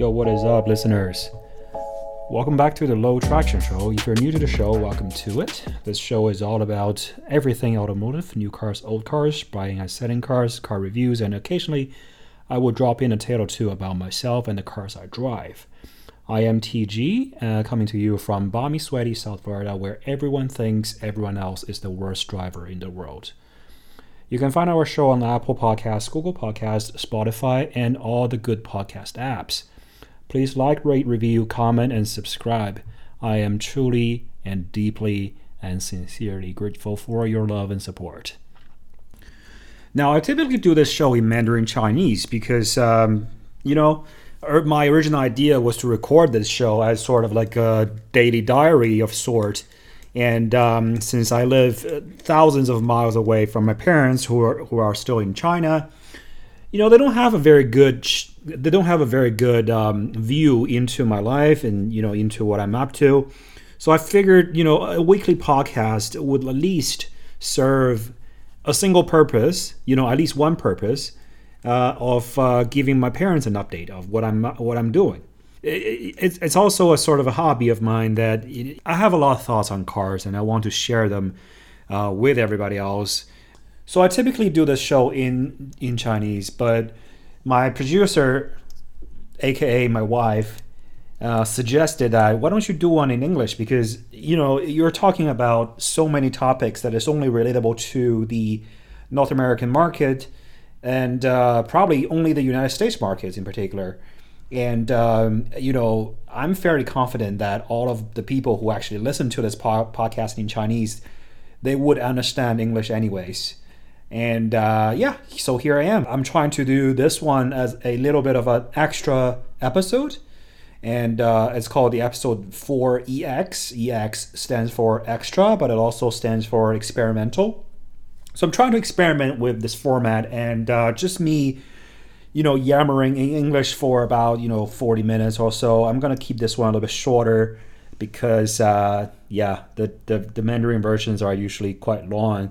Yo, what is up, listeners? Welcome back to the Low Traction Show. If you're new to the show, welcome to it. This show is all about everything automotive new cars, old cars, buying and selling cars, car reviews, and occasionally I will drop in a tale or two about myself and the cars I drive. I am TG, uh, coming to you from balmy, sweaty South Florida, where everyone thinks everyone else is the worst driver in the world. You can find our show on Apple Podcasts, Google Podcasts, Spotify, and all the good podcast apps. Please like, rate, review, comment, and subscribe. I am truly and deeply and sincerely grateful for your love and support. Now, I typically do this show in Mandarin Chinese because, um, you know, my original idea was to record this show as sort of like a daily diary of sort. And um, since I live uh, thousands of miles away from my parents who are, who are still in China, you know, they don't have a very good they don't have a very good um, view into my life and you know into what I'm up to. So I figured, you know, a weekly podcast would at least serve a single purpose, you know, at least one purpose uh, of uh, giving my parents an update of what I'm what I'm doing. It, it's also a sort of a hobby of mine that I have a lot of thoughts on cars and I want to share them uh, with everybody else. So I typically do this show in in Chinese, but my producer, aka my wife, uh, suggested that why don't you do one in English because you know you're talking about so many topics that is only relatable to the North American market and uh, probably only the United States markets in particular. And um, you know, I'm fairly confident that all of the people who actually listen to this po- podcast in Chinese, they would understand English anyways. And uh, yeah, so here I am. I'm trying to do this one as a little bit of an extra episode. And uh, it's called the episode 4EX. EX stands for extra, but it also stands for experimental. So I'm trying to experiment with this format and uh, just me, you know, yammering in English for about, you know, 40 minutes or so. I'm going to keep this one a little bit shorter because, uh, yeah, the, the, the Mandarin versions are usually quite long.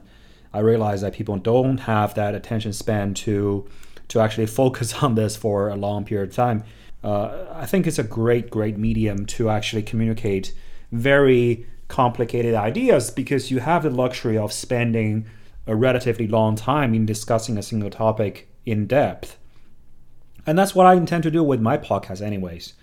I realize that people don't have that attention span to to actually focus on this for a long period of time. Uh, I think it's a great, great medium to actually communicate very complicated ideas because you have the luxury of spending a relatively long time in discussing a single topic in depth. And that's what I intend to do with my podcast anyways.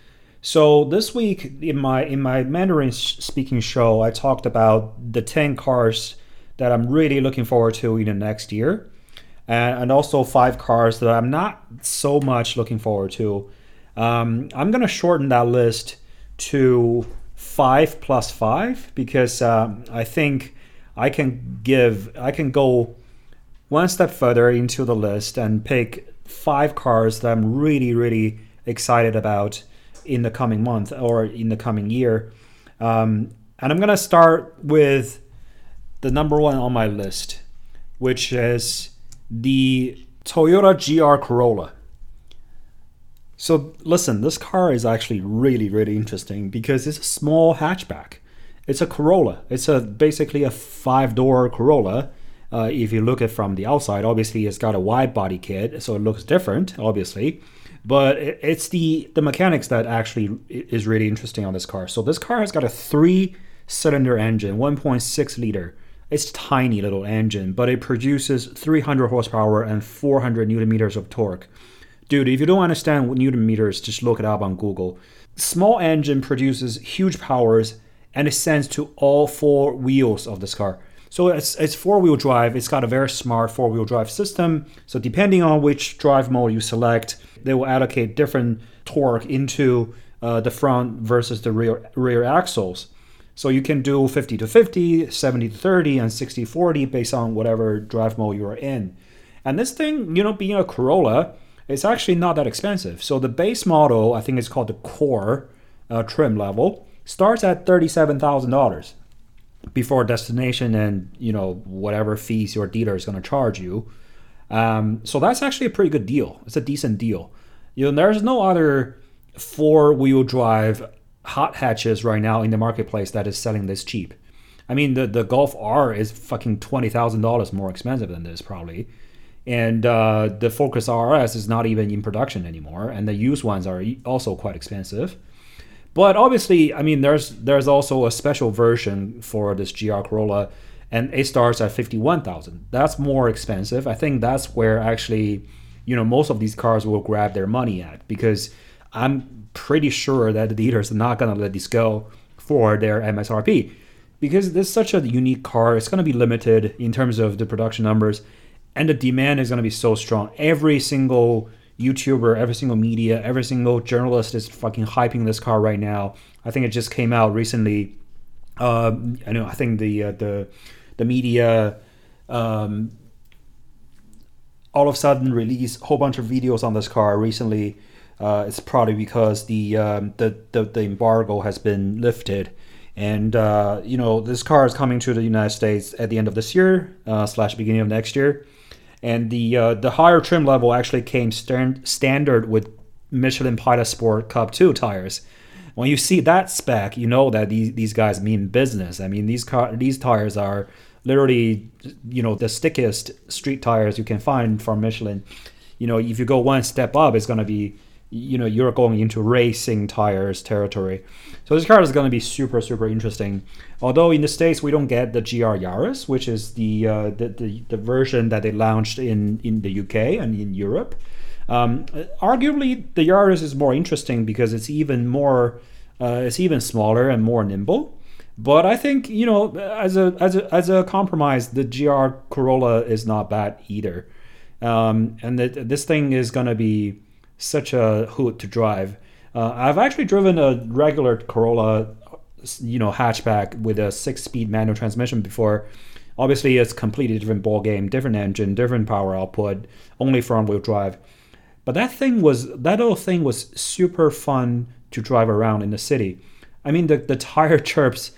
So this week in my in my Mandarin speaking show I talked about the 10 cars that I'm really looking forward to in the next year, and, and also five cars that I'm not so much looking forward to. Um, I'm gonna shorten that list to five plus five because um, I think I can give I can go one step further into the list and pick five cars that I'm really really excited about in the coming month or in the coming year. Um, and I'm gonna start with the number one on my list, which is the Toyota GR Corolla. So listen, this car is actually really, really interesting because it's a small hatchback. It's a Corolla. It's a basically a five-door Corolla. Uh, if you look at from the outside, obviously it's got a wide body kit, so it looks different, obviously. But it's the the mechanics that actually is really interesting on this car. So this car has got a three-cylinder engine, 1.6 liter it's tiny little engine, but it produces 300 horsepower and 400 newton meters of torque. Dude, if you don't understand what newton meters, just look it up on Google. Small engine produces huge powers and it sends to all four wheels of this car. So it's, it's four wheel drive. It's got a very smart four wheel drive system. So depending on which drive mode you select, they will allocate different torque into uh, the front versus the rear rear axles. So you can do 50 to 50, 70 to 30, and 60 40 based on whatever drive mode you're in. And this thing, you know, being a Corolla, it's actually not that expensive. So the base model, I think it's called the Core uh, trim level, starts at $37,000 before destination and, you know, whatever fees your dealer is going to charge you. Um, so that's actually a pretty good deal. It's a decent deal. You know, there's no other four wheel drive hot hatches right now in the marketplace that is selling this cheap. I mean, the, the Golf R is fucking $20,000 more expensive than this, probably. and uh, the Focus RS is not even in production anymore, and the used ones are also quite expensive. But obviously, I mean, there's there's also a special version for this GR Corolla, and it starts at fifty one thousand. That's more expensive. I think that's where actually, you know, most of these cars will grab their money at because I'm pretty sure that the dealers are not gonna let this go for their MSRP because this is such a unique car. It's gonna be limited in terms of the production numbers and the demand is going to be so strong. Every single YouTuber, every single media, every single journalist is fucking hyping this car right now. I think it just came out recently. Um, I know. I think the uh, the the media um, all of a sudden released a whole bunch of videos on this car recently. Uh, it's probably because the, um, the, the the embargo has been lifted, and uh, you know this car is coming to the United States at the end of this year uh, slash beginning of next year and the uh, the higher trim level actually came stand, standard with Michelin Pilot Sport Cup 2 tires. When you see that spec, you know that these, these guys mean business. I mean, these car these tires are literally, you know, the stickiest street tires you can find from Michelin. You know, if you go one step up, it's to be you know you're going into racing tires territory. So this car is going to be super super interesting. Although in the states we don't get the GR Yaris, which is the uh, the, the, the version that they launched in in the UK and in Europe. Um, arguably, the Yaris is more interesting because it's even more uh, it's even smaller and more nimble. But I think you know as a as a as a compromise, the GR Corolla is not bad either. Um, and that this thing is going to be such a hoot to drive. Uh, I've actually driven a regular Corolla, you know, hatchback with a six-speed manual transmission before. Obviously, it's completely different ball game, different engine, different power output, only front-wheel drive. But that thing was that little thing was super fun to drive around in the city. I mean, the the tire chirps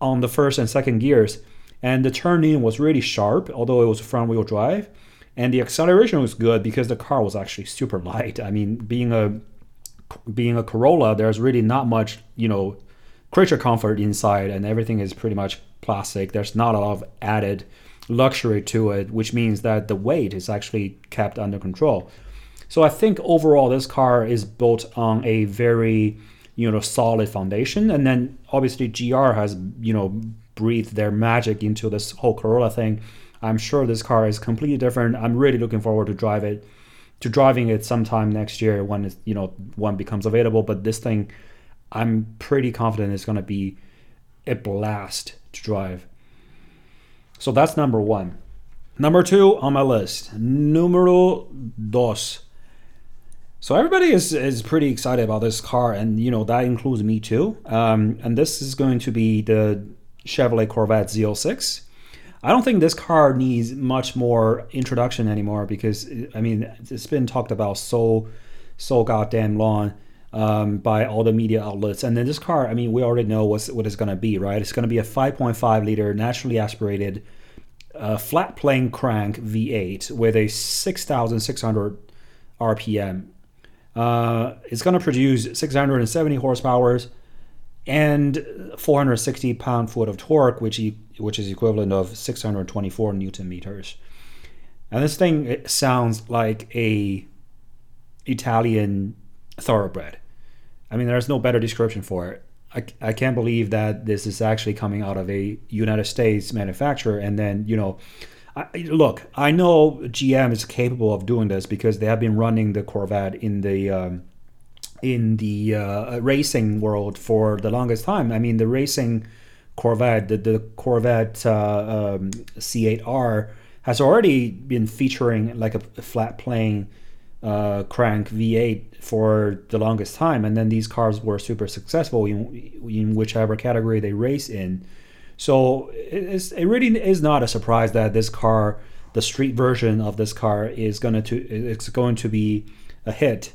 on the first and second gears, and the turn in was really sharp, although it was front-wheel drive and the acceleration was good because the car was actually super light. I mean, being a being a Corolla, there's really not much, you know, creature comfort inside, and everything is pretty much plastic. There's not a lot of added luxury to it, which means that the weight is actually kept under control. So I think overall, this car is built on a very, you know, solid foundation, and then obviously GR has, you know, breathed their magic into this whole Corolla thing I'm sure this car is completely different. I'm really looking forward to drive it, to driving it sometime next year when you know one becomes available. But this thing, I'm pretty confident it's going to be a blast to drive. So that's number one. Number two on my list, numero dos. So everybody is, is pretty excited about this car, and you know that includes me too. Um, and this is going to be the Chevrolet Corvette Z06. I don't think this car needs much more introduction anymore because I mean it's been talked about so so goddamn long um, by all the media outlets. And then this car, I mean, we already know what's, what it's going to be, right? It's going to be a 5.5 liter naturally aspirated uh, flat plane crank V8 with a 6,600 RPM. Uh, it's going to produce 670 horsepower and 460 pound foot of torque, which which is equivalent of 624 newton meters. And this thing sounds like a Italian thoroughbred. I mean, there's no better description for it. I, I can't believe that this is actually coming out of a United States manufacturer. And then, you know, I, look, I know GM is capable of doing this because they have been running the Corvette in the um, in the uh, racing world for the longest time. I mean, the racing Corvette, the, the Corvette uh, um, C8R has already been featuring like a, flat plane uh, crank V8 for the longest time, and then these cars were super successful in, in whichever category they race in. So it really is not a surprise that this car, the street version of this car, is going to it's going to be a hit.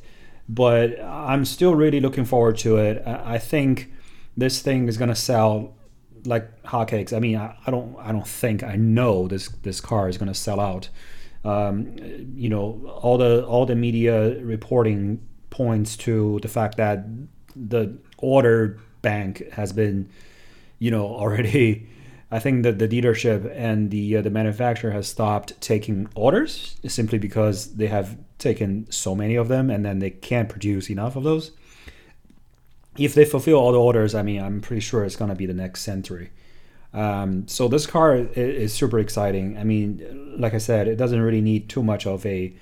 But I'm still really looking forward to it. I think this thing is going to sell like hotcakes. I mean, I, I, don't I don't think I know this this car is going to sell out. Um, you know, all the all the media reporting points to the fact that the order bank has been, you know, already I think that the dealership and the uh, the manufacturer has stopped taking orders simply because they have taken so many of them and then they can't produce enough of those. If they fulfill all the orders, I mean, I'm pretty sure it's gonna be the next century. Um, so this car is, is super exciting. I mean, like I said, it doesn't really need too much of a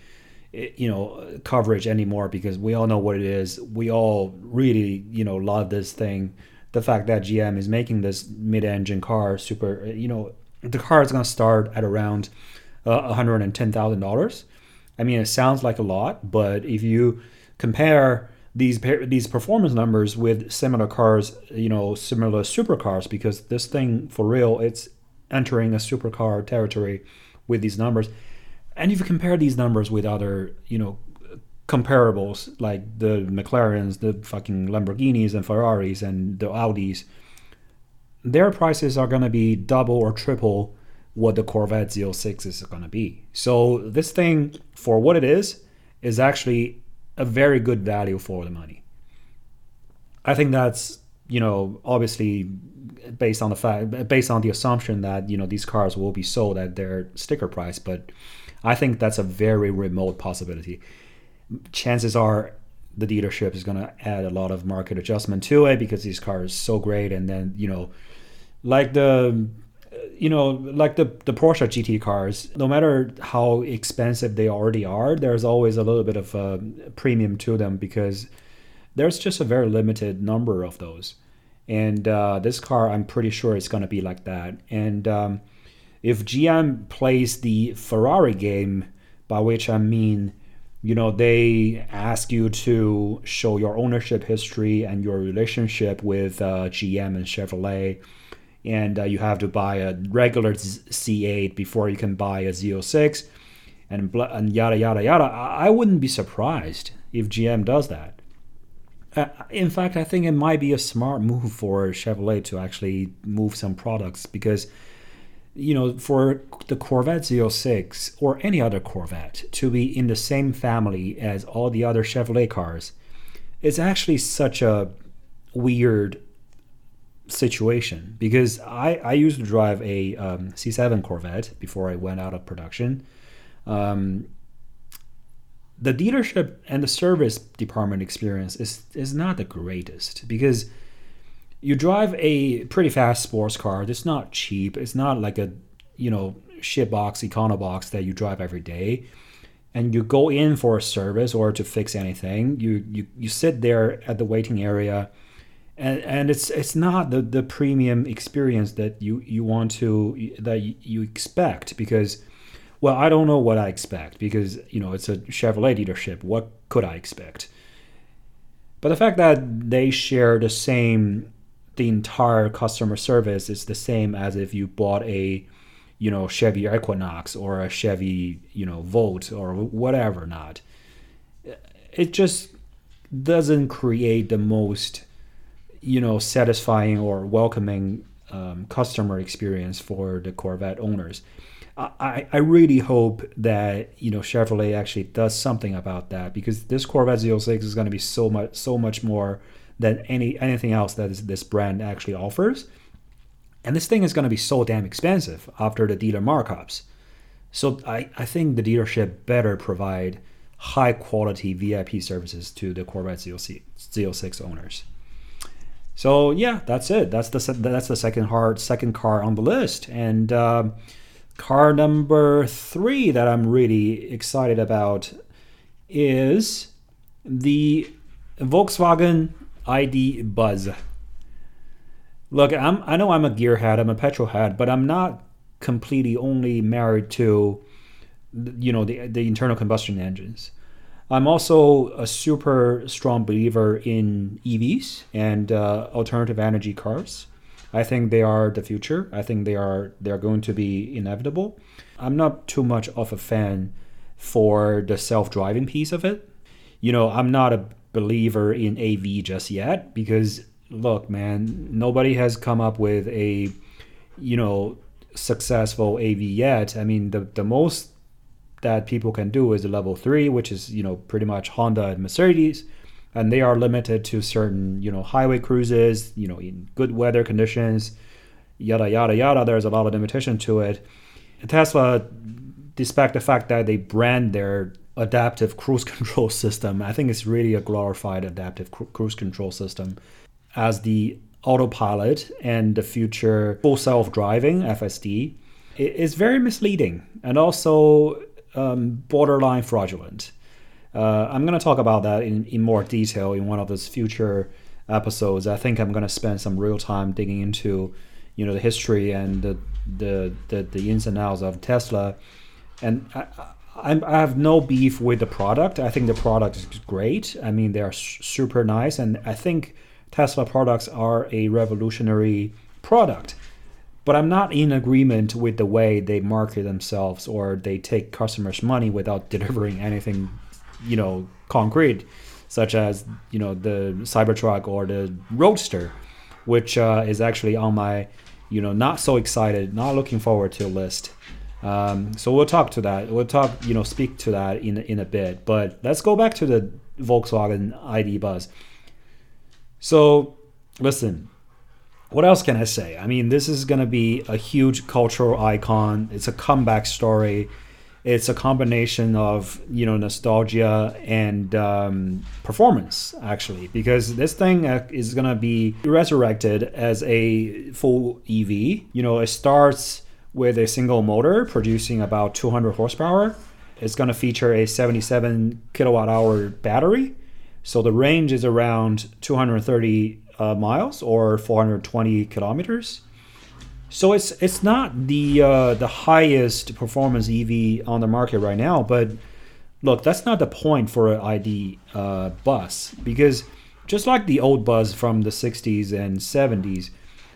you know coverage anymore because we all know what it is. We all really you know love this thing the fact that GM is making this mid-engine car super, you know, the car is going to start at around uh, $110,000. I mean, it sounds like a lot, but if you compare these these performance numbers with similar cars, you know, similar supercars, because this thing for real, it's entering a supercar territory with these numbers. And if you compare these numbers with other, you know, comparables like the McLarens, the fucking Lamborghinis and Ferraris and the Audis, their prices are going to be double or triple what the Corvette Z06 is going to be. So this thing, for what it is, is actually a very good value for the money. I think that's you know obviously based on the fact based on the assumption that you know these cars will be sold at their sticker price, but I think that's a very remote possibility chances are the dealership is going to add a lot of market adjustment to it because these cars are so great and then you know like the you know like the the Porsche GT cars no matter how expensive they already are there's always a little bit of a premium to them because there's just a very limited number of those. And uh, this car I'm pretty sure it's going to be like that. And um, if GM plays the Ferrari game by which I mean you know they ask you to show your ownership history and your relationship with uh, gm and chevrolet and uh, you have to buy a regular c8 before you can buy a z06 and, and yada yada yada. I wouldn't be surprised if gm does that. Uh, in fact i think it might be a smart move for chevrolet to actually move some products because you know, for the Corvette Z06 or any other Corvette to be in the same family as all the other Chevrolet cars is actually such a weird situation because I, I used to drive a um, C7 Corvette before I went out of production. Um, the dealership and the service department experience is, is not the greatest because you drive a pretty fast sports car. It's not cheap. It's not like a you know shit box, econo box that you drive every day. And you go in for a service or to fix anything. You you, you sit there at the waiting area, and, and it's it's not the, the premium experience that you, you want to that you expect because well I don't know what I expect because you know it's a Chevrolet dealership. What could I expect? But the fact that they share the same the entire customer service is the same as if you bought a you know Chevy Equinox or a Chevy you know Volt or whatever not it just doesn't create the most you know satisfying or welcoming um, customer experience for the Corvette owners. I, I really hope that you know Chevrolet actually does something about that because this Corvette Z06 is going to be so much so much more than any anything else that is, this brand actually offers. And this thing is going to be so damn expensive after the dealer markups. So I, I think the dealership better provide high quality VIP services to the Corvette Z06 owners. So yeah, that's it. That's the that's the second hard second car on the list, and uh, car number three that I'm really excited about is the Volkswagen ID Buzz. Look, I'm I know I'm a gearhead, I'm a petrol head, but I'm not completely only married to you know the the internal combustion engines. I'm also a super strong believer in EVs and uh, alternative energy cars. I think they are the future. I think they are they are going to be inevitable. I'm not too much of a fan for the self-driving piece of it. You know, I'm not a believer in AV just yet because look, man, nobody has come up with a you know successful AV yet. I mean, the the most that people can do is the level three, which is you know pretty much Honda and Mercedes, and they are limited to certain you know highway cruises, you know in good weather conditions. yada yada yada. There's a lot of limitation to it. Tesla, despite the fact that they brand their adaptive cruise control system, I think it's really a glorified adaptive cru- cruise control system, as the autopilot and the future full self-driving FSD is very misleading and also um, borderline fraudulent. Uh, I'm going to talk about that in, in more detail in one of those future episodes. I think I'm going to spend some real time digging into, you know, the history and the the the, the ins and outs of Tesla. And I, I, I have no beef with the product. I think the product is great. I mean, they are super nice, and I think Tesla products are a revolutionary product. But I'm not in agreement with the way they market themselves or they take customers' money without delivering anything, you know, concrete, such as you know the Cybertruck or the Roadster, which uh, is actually on my, you know, not so excited, not looking forward to list. Um, so we'll talk to that. We'll talk, you know, speak to that in in a bit. But let's go back to the Volkswagen ID Buzz. So, listen, what else can I say? I mean, this is going to be a huge cultural icon. It's a comeback story. It's a combination of you know nostalgia and um, performance, actually, because this thing uh, is going to be resurrected as a full EV. You know, it starts with a single motor producing about 200 horsepower. It's going to feature a 77 kilowatt hour battery. So the range is around 230 uh, miles or 420 kilometers. So it's it's not the uh, the highest performance EV on the market right now, but look, that's not the point for an ID uh, bus because just like the old bus from the 60s and 70s,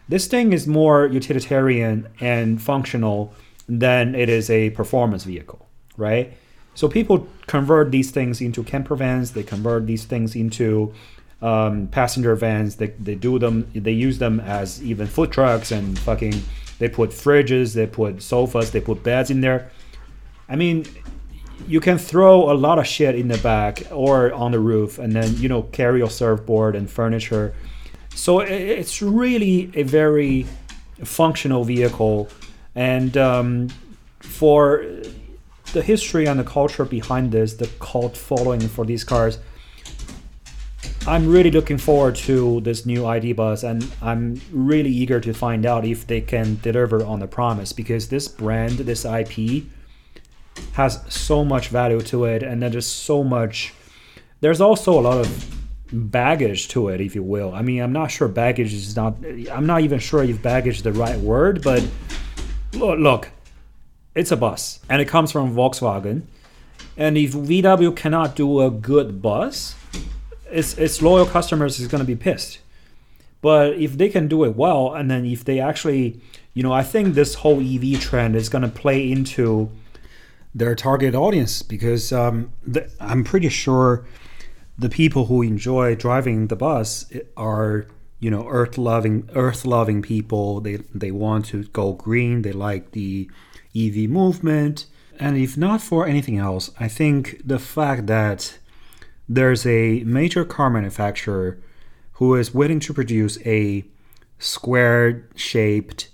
this thing is more utilitarian and functional than it is a performance vehicle, right? So people convert these things into camper vans. They convert these things into um, passenger vans. They, they do them. They use them as even food trucks and fucking. They put fridges. They put sofas. They put beds in there. I mean, you can throw a lot of shit in the back or on the roof, and then you know carry your surfboard and furniture. So it's really a very functional vehicle, and um, for the history and the culture behind this, the cult following for these cars. I'm really looking forward to this new ID Buzz, and I'm really eager to find out if they can deliver on the promise because this brand, this IP, has so much value to it, and there's so much. There's also a lot of baggage to it, if you will. I mean, I'm not sure baggage is not. I'm not even sure if baggage is the right word, but look, look it's a bus, and it comes from Volkswagen. And if VW cannot do a good bus, its its loyal customers is going to be pissed. But if they can do it well, and then if they actually, you know, I think this whole EV trend is going to play into their target audience because um, the, I'm pretty sure the people who enjoy driving the bus are you know earth loving earth loving people they they want to go green they like the EV movement. And if not for anything else, I think the fact that there's a major car manufacturer who is willing to produce a square shaped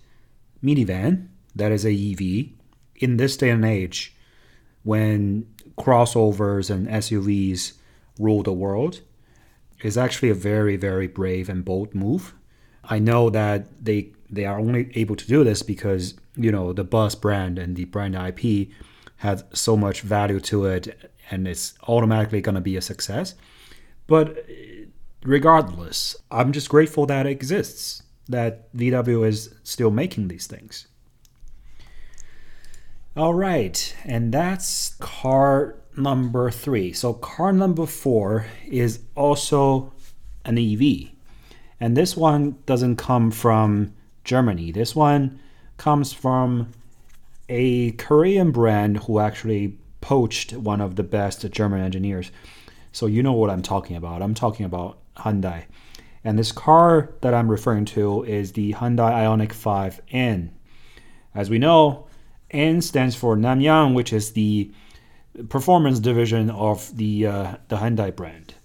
minivan that is a EV in this day and age when crossovers and SUVs rule the world is actually a very, very brave and bold move. I know that they they are only able to do this because you know the bus brand and the brand IP has so much value to it, and it's automatically going to be a success. But regardless, I'm just grateful that it exists, that VW is still making these things. All right, and that's car number three. So, car number four is also an EV. And this one doesn't come from Germany. This one comes from a Korean brand who actually poached one of the best German engineers. So you know what I'm talking about. I'm talking about Hyundai. And this car that I'm referring to is the Hyundai Ioniq 5N. As we know, N stands for Namyang, which is the performance division of the uh, the Hyundai brand.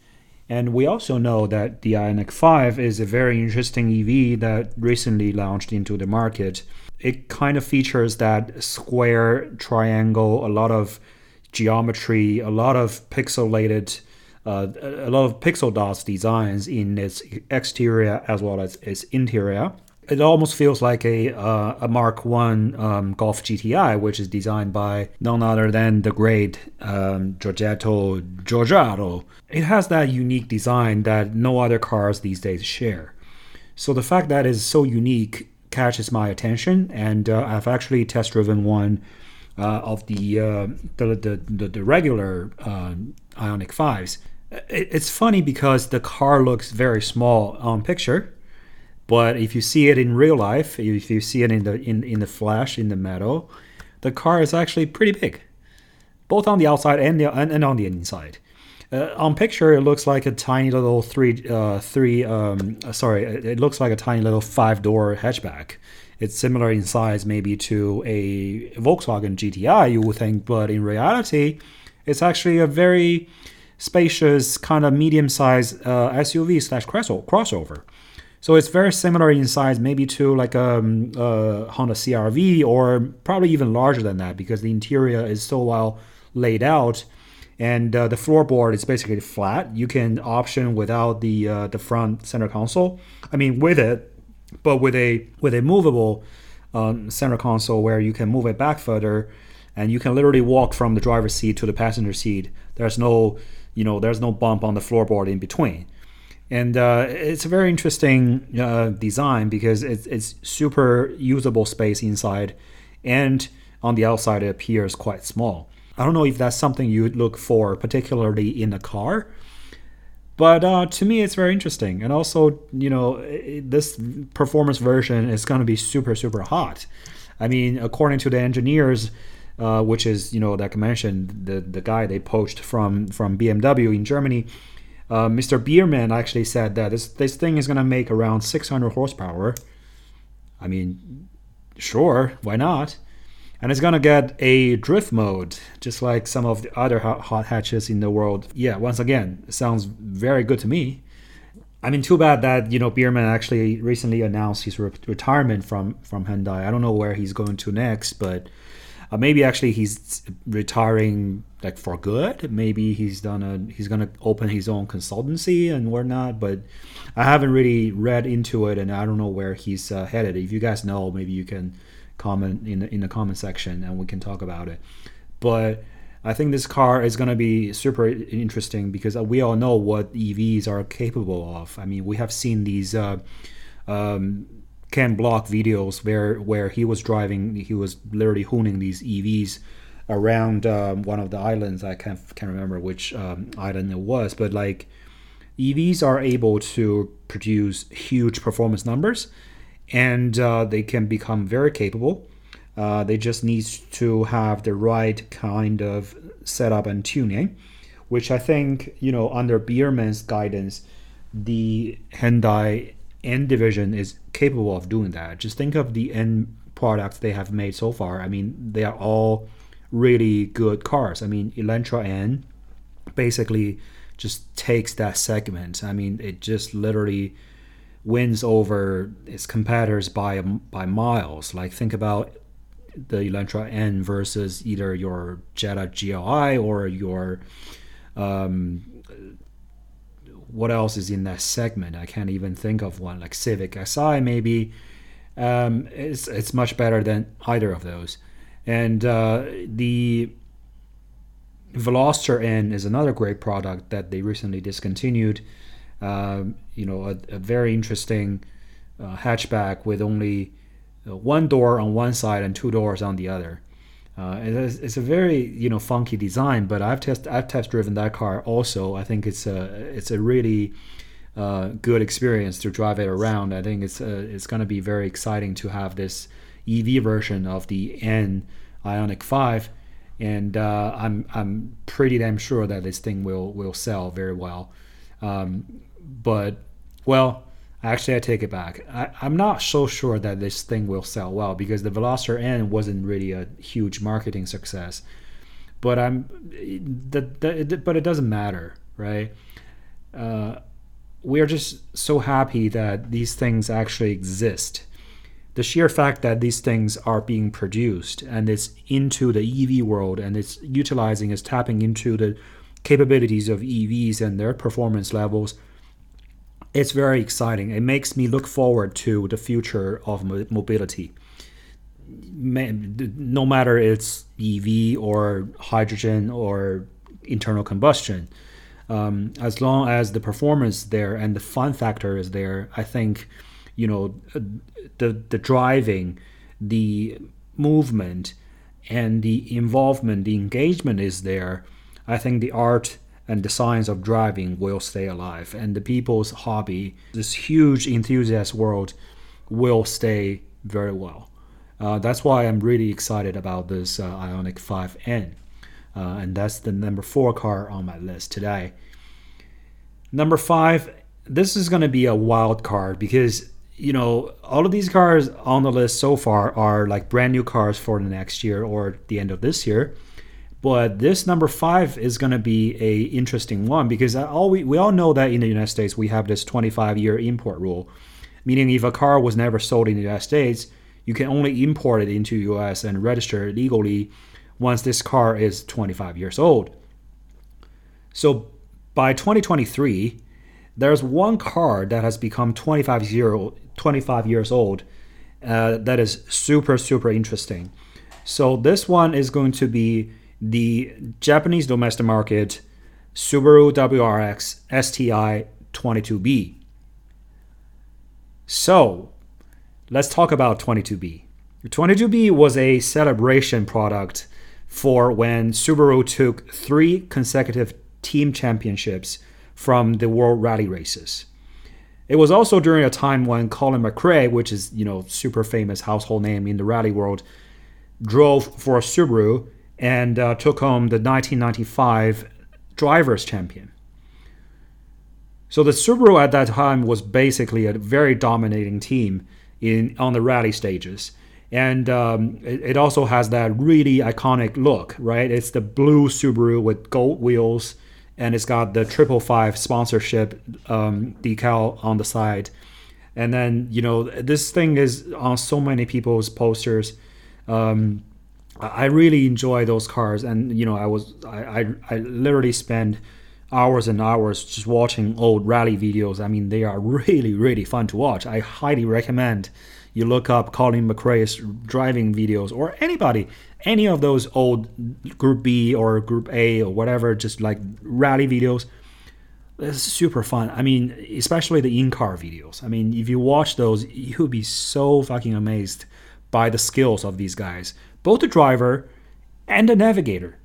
And we also know that the Ioniq 5 is a very interesting EV that recently launched into the market. It kind of features that square triangle, a lot of geometry, a lot of pixelated, uh, a lot of pixel dots designs in its exterior as well as its interior it almost feels like a uh, a Mark One um, Golf GTI, which is designed by none other than the great um, Giorgetto Giugiaro. It has that unique design that no other cars these days share. So the fact that it's so unique catches my attention, and uh, I've actually test driven one of the, uh, the, the, the the regular uh, Ioniq fives. It's funny because the car looks very small on picture but if you see it in real life, if you see it in the in, in the flash in the metal, the car is actually pretty big, both on the outside and the, and, and on the inside. Uh, on picture, it looks like a tiny little three uh, three um, uh, sorry, it looks like a tiny little five door hatchback. It's similar in size maybe to a Volkswagen GTI, you would think, but in reality, it's actually a very spacious kind of medium sized uh, SUV slash crossover. So it's very similar in size, maybe to like a, um, a Honda CRV, or probably even larger than that, because the interior is so well laid out, and uh, the floorboard is basically flat. You can option without the uh, the front center console. I mean, with it, but with a with a movable um, center console where you can move it back further, and you can literally walk from the driver's seat to the passenger seat. There's no you know there's no bump on the floorboard in between and uh, it's a very interesting uh, design because it's, it's super usable space inside and on the outside it appears quite small i don't know if that's something you'd look for particularly in a car but uh, to me it's very interesting and also you know this performance version is going to be super super hot i mean according to the engineers uh, which is you know like i mentioned the, the guy they poached from from bmw in germany uh, Mr. Biermann actually said that this this thing is gonna make around 600 horsepower. I mean, sure, why not? And it's gonna get a drift mode, just like some of the other hot hatches in the world. Yeah, once again, sounds very good to me. I mean, too bad that you know Biermann actually recently announced his re- retirement from from Hyundai. I don't know where he's going to next, but uh, maybe actually he's retiring like for good. Maybe he's done a he's gonna open his own consultancy and whatnot. But I haven't really read into it, and I don't know where he's uh, headed. If you guys know, maybe you can comment in the, in the comment section and we can talk about it. But I think this car is going to be super interesting because we all know what EVs are capable of. I mean, we have seen these uh, um, Ken Block videos where where he was driving, he was literally hooning these EVs around um, one of the islands. I can't can't remember which um, island it was, but like EVs are able to produce huge performance numbers, and uh, they can become very capable. Uh, they just need to have the right kind of setup and tuning, which I think you know under Biermann's guidance, the Hyundai N division is capable of doing that. Just think of the N products they have made so far. I mean, they are all really good cars. I mean, Elantra N basically just takes that segment. I mean, it just literally wins over its competitors by by miles. Like think about the Elantra N versus either your Jetta GLI or your um, what else is in that segment? I can't even think of one. Like Civic Si, maybe. Um, it's it's much better than either of those. And uh, the Veloster N is another great product that they recently discontinued. Um, you know, a, a very interesting uh, hatchback with only uh, one door on one side and two doors on the other. Uh, it's, it's, a very you know funky design, but I've test I've test driven that car also. I think it's a it's a really uh, good experience to drive it around. I think it's uh, it's going to be very exciting to have this EV version of the N Ioniq 5, and uh, I'm I'm pretty damn sure that this thing will will sell very well. Um, but well, actually, I take it back. I, I'm not so sure that this thing will sell well because the Veloster N wasn't really a huge marketing success. But I'm that, but it doesn't matter, right? uh, we are just so happy that these things actually exist. The sheer fact that these things are being produced and it's into the EV world and it's utilizing, is tapping into the capabilities of EVs and their performance levels it's very exciting. It makes me look forward to the future of mobility. No matter it's EV or hydrogen or internal combustion, um, as long as the performance there and the fun factor is there, I think, you know, the the driving, the movement, and the involvement, the engagement is there. I think the art and the science of driving will stay alive. And the people's hobby this huge enthusiast world will stay very well. Uh, that's why i'm really excited about this uh, ioniq 5n uh, and that's the number four car on my list today. Number five this is going to be a wild card because you know all of these cars on the list so far are like brand new cars for the next year or the end of this year but this number five is going to be a interesting one because all we, we all know that in the United States we have this 25 year import rule, meaning if a car was never sold in the United States, you can only import it into the US and register it legally once this car is 25 years old. So by 2023, there's one car that has become 25, year, 25 years old uh, that is super, super interesting. So this one is going to be the Japanese domestic market Subaru WRX STI 22B. So, let's talk about 22B. 22B was a celebration product for when Subaru took three consecutive team championships from the World Rally races. It was also during a time when Colin McRae, which is you know super famous household name in the rally world, drove for Subaru and uh, took home the 1995 Drivers' Champion. So the Subaru at that time was basically a very dominating team in on the rally stages, and um, it, it, also has that really iconic look, right? It's the blue Subaru with gold wheels, and it's got the triple five sponsorship um, decal on the side, and then you know this thing is on so many people's posters. Um, I really enjoy those cars, and you know, I was I I, I literally spend hours and hours just watching old rally videos. I mean, they are really really fun to watch. I highly recommend you look up Colin McRae's driving videos or anybody, any of those old Group B or Group A or whatever, just like rally videos. It's super fun. I mean, especially the in-car videos. I mean, if you watch those, you'll be so fucking amazed by the skills of these guys both the driver and the navigator.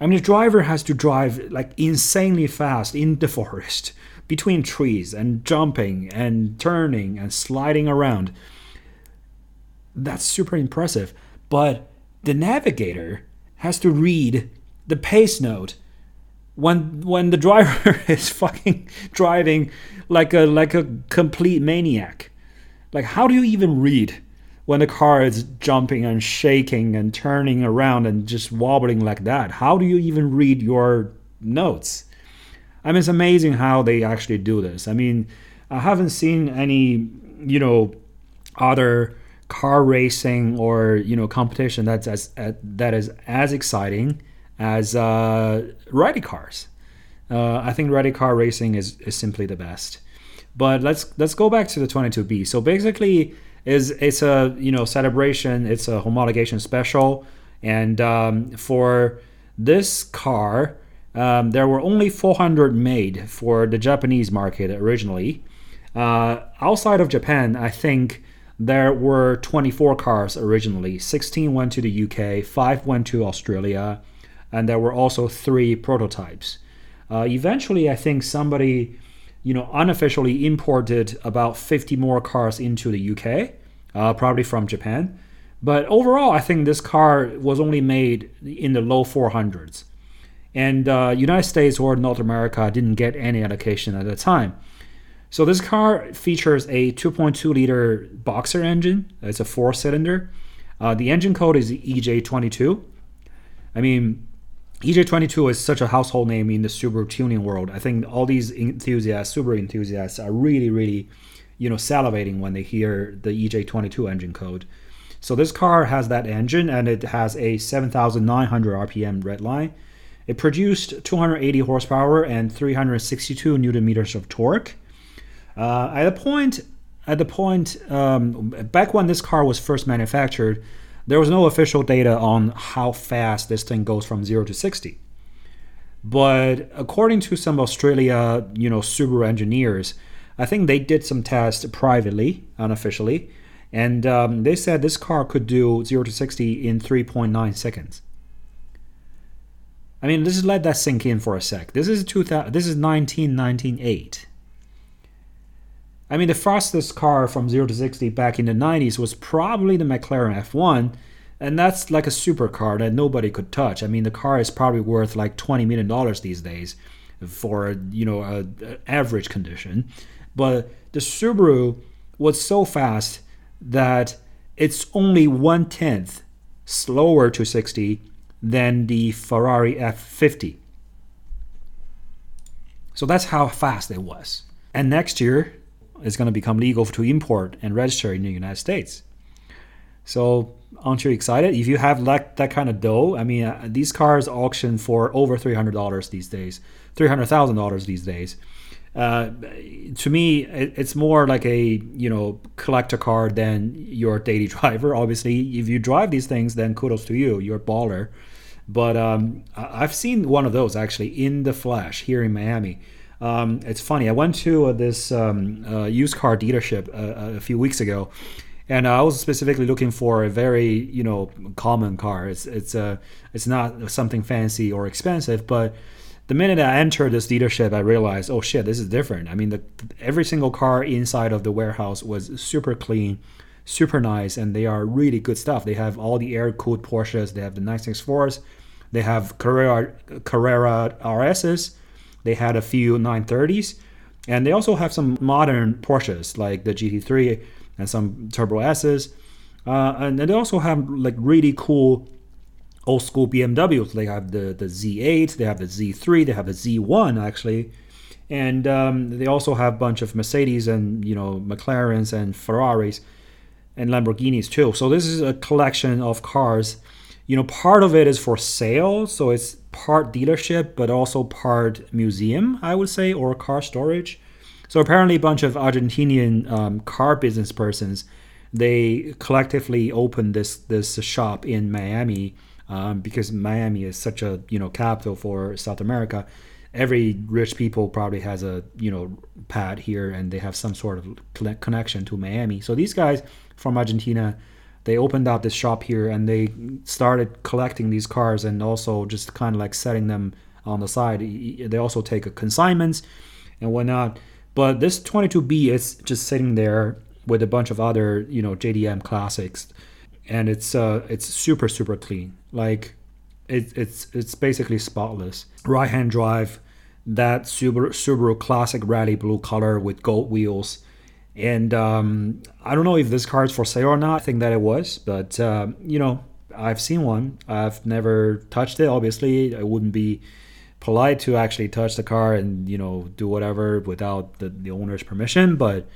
I mean, the driver has to drive like insanely fast in the forest between trees and jumping and turning and sliding around. That's super impressive. But the navigator has to read the pace note when when the driver is fucking driving like a like a complete maniac. Like how do you even read when the car is jumping and shaking and turning around and just wobbling like that? How do you even read your notes? I mean, it's amazing how they actually do this. I mean, I haven't seen any, you know, other car racing or you know competition that's as uh, that is as exciting as uh, rally cars. Uh, I think rally car racing is, is simply the best. But let's let's go back to the 22B. So basically, is it's a you know celebration. It's a homologation special, and um, for this car, um, there were only 400 made for the Japanese market originally. Uh, outside of Japan, I think there were 24 cars originally. 16 went to the UK, 5 went to Australia, and there were also three prototypes. Uh, eventually, I think somebody you know, unofficially imported about 50 more cars into the UK, uh, probably from Japan. But overall, I think this car was only made in the low 400s. And uh, United States or North America didn't get any allocation at the time. So this car features a 2.2 liter boxer engine. It's a four cylinder. Uh, the engine code is EJ22. I mean, EJ22 is such a household name in the Subaru tuning world. I think all these enthusiasts, Subaru enthusiasts, are really, really, you know, salivating when they hear the EJ22 engine code. So this car has that engine, and it has a 7,900 RPM redline. It produced 280 horsepower and 362 newton meters of torque. Uh, at the point, at the point um, back when this car was first manufactured, there was no official data on how fast this thing goes from zero to 60. But according to some Australia, you know, Subaru engineers, I think they did some tests privately, unofficially, and um, they said this car could do 0 to 60 in 3.9 seconds. I mean, let's just let that sink in for a sec. This is 2000, this is 1998. I mean, the fastest car from 0 to 60 back in the 90s was probably the McLaren F1, and that's like a supercar that nobody could touch. I mean, the car is probably worth like 20 million dollars these days for, you know, average condition. But the Subaru was so fast that it's only one tenth slower to 60 than the Ferrari F50. So that's how fast it was. And next year, it's going to become legal to import and register in the United States. So aren't you excited? If you have like that kind of dough, I mean, uh, these cars auction for over three hundred dollars these days, three hundred thousand dollars these days. Uh, to me, it, it's more like a you know collector car than your daily driver. Obviously, if you drive these things, then kudos to you. You're a baller. But um, I've seen one of those actually in the flesh here in Miami. Um, it's funny. I went to uh, this um, uh, used car dealership uh, a few weeks ago, and I was specifically looking for a very you know common car. It's it's a uh, it's not something fancy or expensive, but the minute I entered this dealership, I realized, oh shit, this is different. I mean, the, every single car inside of the warehouse was super clean, super nice, and they are really good stuff. They have all the air cooled Porsches. They have the 964s. They have Carrera Carrera RSs they had a few 930s, and they also have some modern Porsches like the GT3 and some Turbo S's. Uh, and they also have like really cool old school BMWs. They have the, the Z8, they have the Z3, they have the Z1 actually. And um, they also have a bunch of Mercedes and you know McLarens and Ferraris and Lamborghinis too. So this is a collection of cars you know, part of it is for sale, so it's part dealership, but also part museum, I would say, or car storage. So apparently, a bunch of Argentinian um, car business persons they collectively opened this this shop in Miami um, because Miami is such a you know capital for South America. Every rich people probably has a you know pad here, and they have some sort of connection to Miami. So these guys from Argentina they opened up this shop here and they started collecting these cars and also just kind of like setting them on the side. They also take consignments and whatnot. But this 22B is just sitting there with a bunch of other, you know, JDM classics, and it's uh, it's super super clean. Like it, it's it's basically spotless. Right hand drive, that Subaru Subaru classic rally blue color with gold wheels and um, I don't know if this car is for sale or not. I think that it was, but uh, you know, I've seen one. I've never touched it. Obviously, it wouldn't be polite to actually touch the car and you know do whatever without the, the owner's permission. But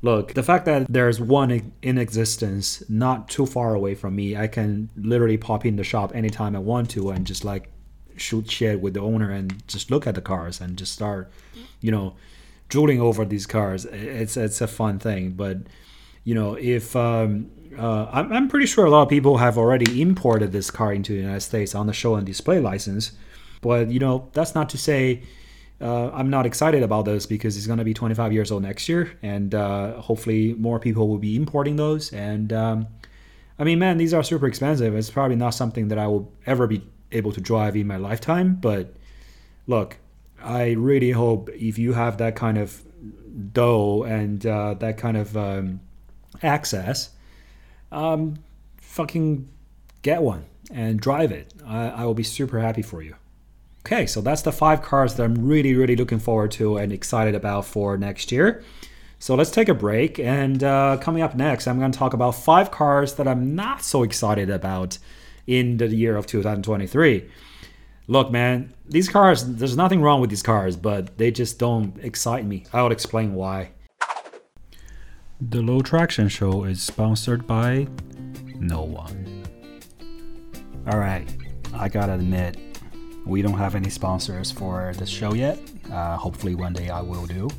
look, the fact that there's one in existence not too far away from me, I can literally pop in the shop anytime I want to and just like shoot shit with the owner and just look at the cars and just start, you know drooling over these cars. It's it's a fun thing, but you know if um, uh, I'm, I'm pretty sure a lot of people have already imported this car into the United States on the show and display license, but you know that's not to say. Uh, I'm not excited about this because it's going to be 25 years old next year, and uh, hopefully more people will be importing those. And um, I mean, man, these are super expensive. It's probably not something that I will ever be able to drive in my lifetime. But look, I really hope if you have that kind of dough and uh, that kind of um, access, um, fucking get one and drive it. I, I will be super happy for you. Okay, so that's the five cars that I'm really, really looking forward to and excited about for next year. So let's take a break. And uh, coming up next, I'm going to talk about five cars that I'm not so excited about in the year of 2023. Look, man, these cars, there's nothing wrong with these cars, but they just don't excite me. I'll explain why. The Low Traction Show is sponsored by no one. Alright, I gotta admit, we don't have any sponsors for this show yet. Uh, hopefully, one day I will do.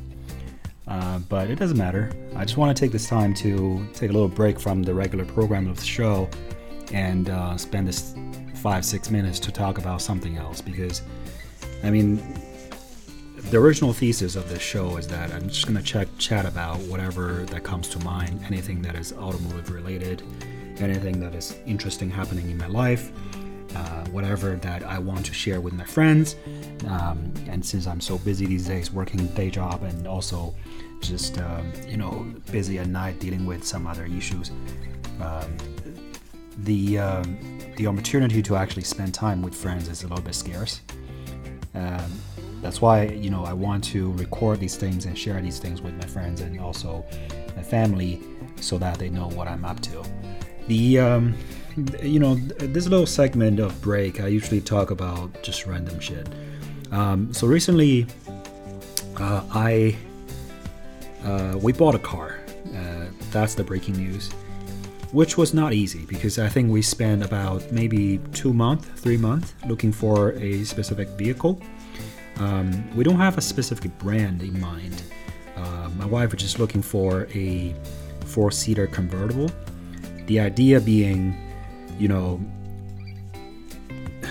Uh, but it doesn't matter. I just want to take this time to take a little break from the regular program of the show and uh, spend this five, six minutes to talk about something else because, I mean, the original thesis of this show is that I'm just to check, chat about whatever that comes to mind, anything that is automotive related, anything that is interesting happening in my life, uh, whatever that I want to share with my friends. Um, and since I'm so busy these days, working day job and also just um, you know busy at night dealing with some other issues, um, the um, the opportunity to actually spend time with friends is a little bit scarce. Um, that's why you know I want to record these things and share these things with my friends and also my family, so that they know what I'm up to. The um, you know this little segment of break, I usually talk about just random shit. Um, so recently, uh, I uh, we bought a car. Uh, that's the breaking news which was not easy because I think we spent about maybe two months, three months looking for a specific vehicle. Um, we don't have a specific brand in mind. Uh, my wife was just looking for a four seater convertible. The idea being, you know,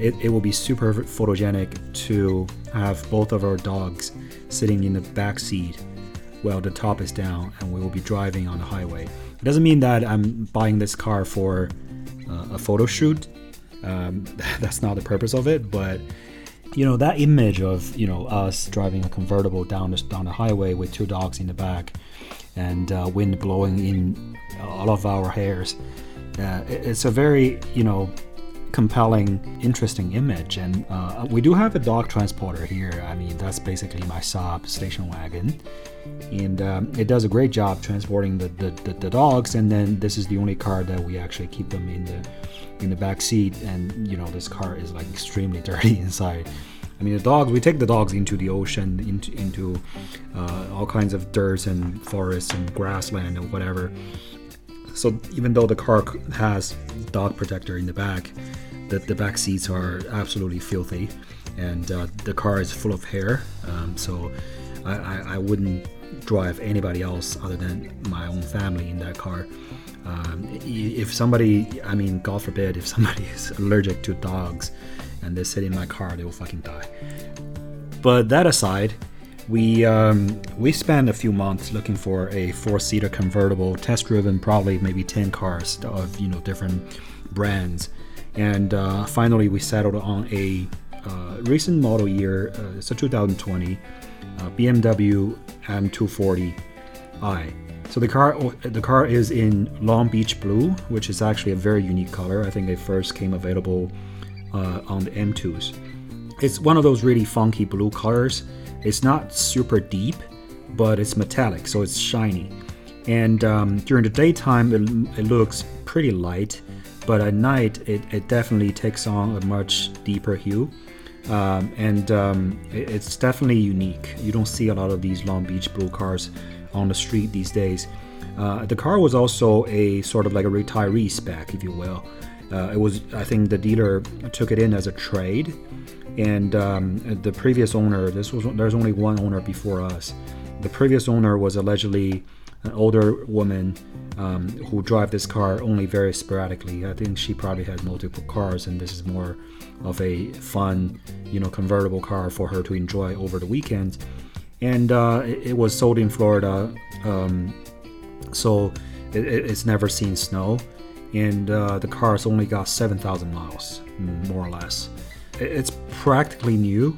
it, it will be super photogenic to have both of our dogs sitting in the back seat while the top is down and we will be driving on the highway. It doesn't mean that I'm buying this car for uh, a photo shoot. Um, that's not the purpose of it, but you know that image of you know us driving a convertible down the, down the highway with two dogs in the back and uh, wind blowing in all of our hairs. Uh, it's a very you know compelling, interesting image. And uh, we do have a dog transporter here. I mean, that's basically my Saab station wagon. And um, it does a great job transporting the, the, the, the, dogs. And then this is the only car that we actually keep them in the in the back seat. And you know, this car is like extremely dirty inside. I mean, the dogs. We take the dogs into the ocean, into into uh, all kinds of dirt and forests and grassland and whatever. So even though the car has dog protector in the back, the, the back seats are absolutely filthy, and uh, the car is full of hair. Um, so I, I, I, wouldn't drive anybody else other than my own family in that car. Um, if somebody, I mean, God forbid, if somebody is allergic to dogs and they sit in my car, they will fucking die. But that aside, we um, we spent a few months looking for a four-seater convertible, test-driven probably maybe ten cars of you know different brands, and uh, finally we settled on a uh, recent model year. Uh, a 2020 uh, BMW M240i. So the car the car is in Long Beach blue, which is actually a very unique color. I think it first came available uh, on the M2s. It's one of those really funky blue colors it's not super deep, but it's metallic, so it's shiny. And um, during the daytime, it, it, looks pretty light, but at night, it, it, definitely takes on a much deeper hue. Um, and um, it, it's definitely unique. You don't see a lot of these Long Beach blue cars on the street these days. Uh, the car was also a sort of like a retiree spec, if you will. Uh, it was, I think, the dealer took it in as a trade, and um, the previous owner this was there's only one owner before us the previous owner was allegedly an older woman um, who drive this car only very sporadically i think she probably had multiple cars and this is more of a fun you know convertible car for her to enjoy over the weekend and uh, it, it, was sold in florida um, so it, it's never seen snow and uh, the car's only got 7000 miles more or less it's practically new,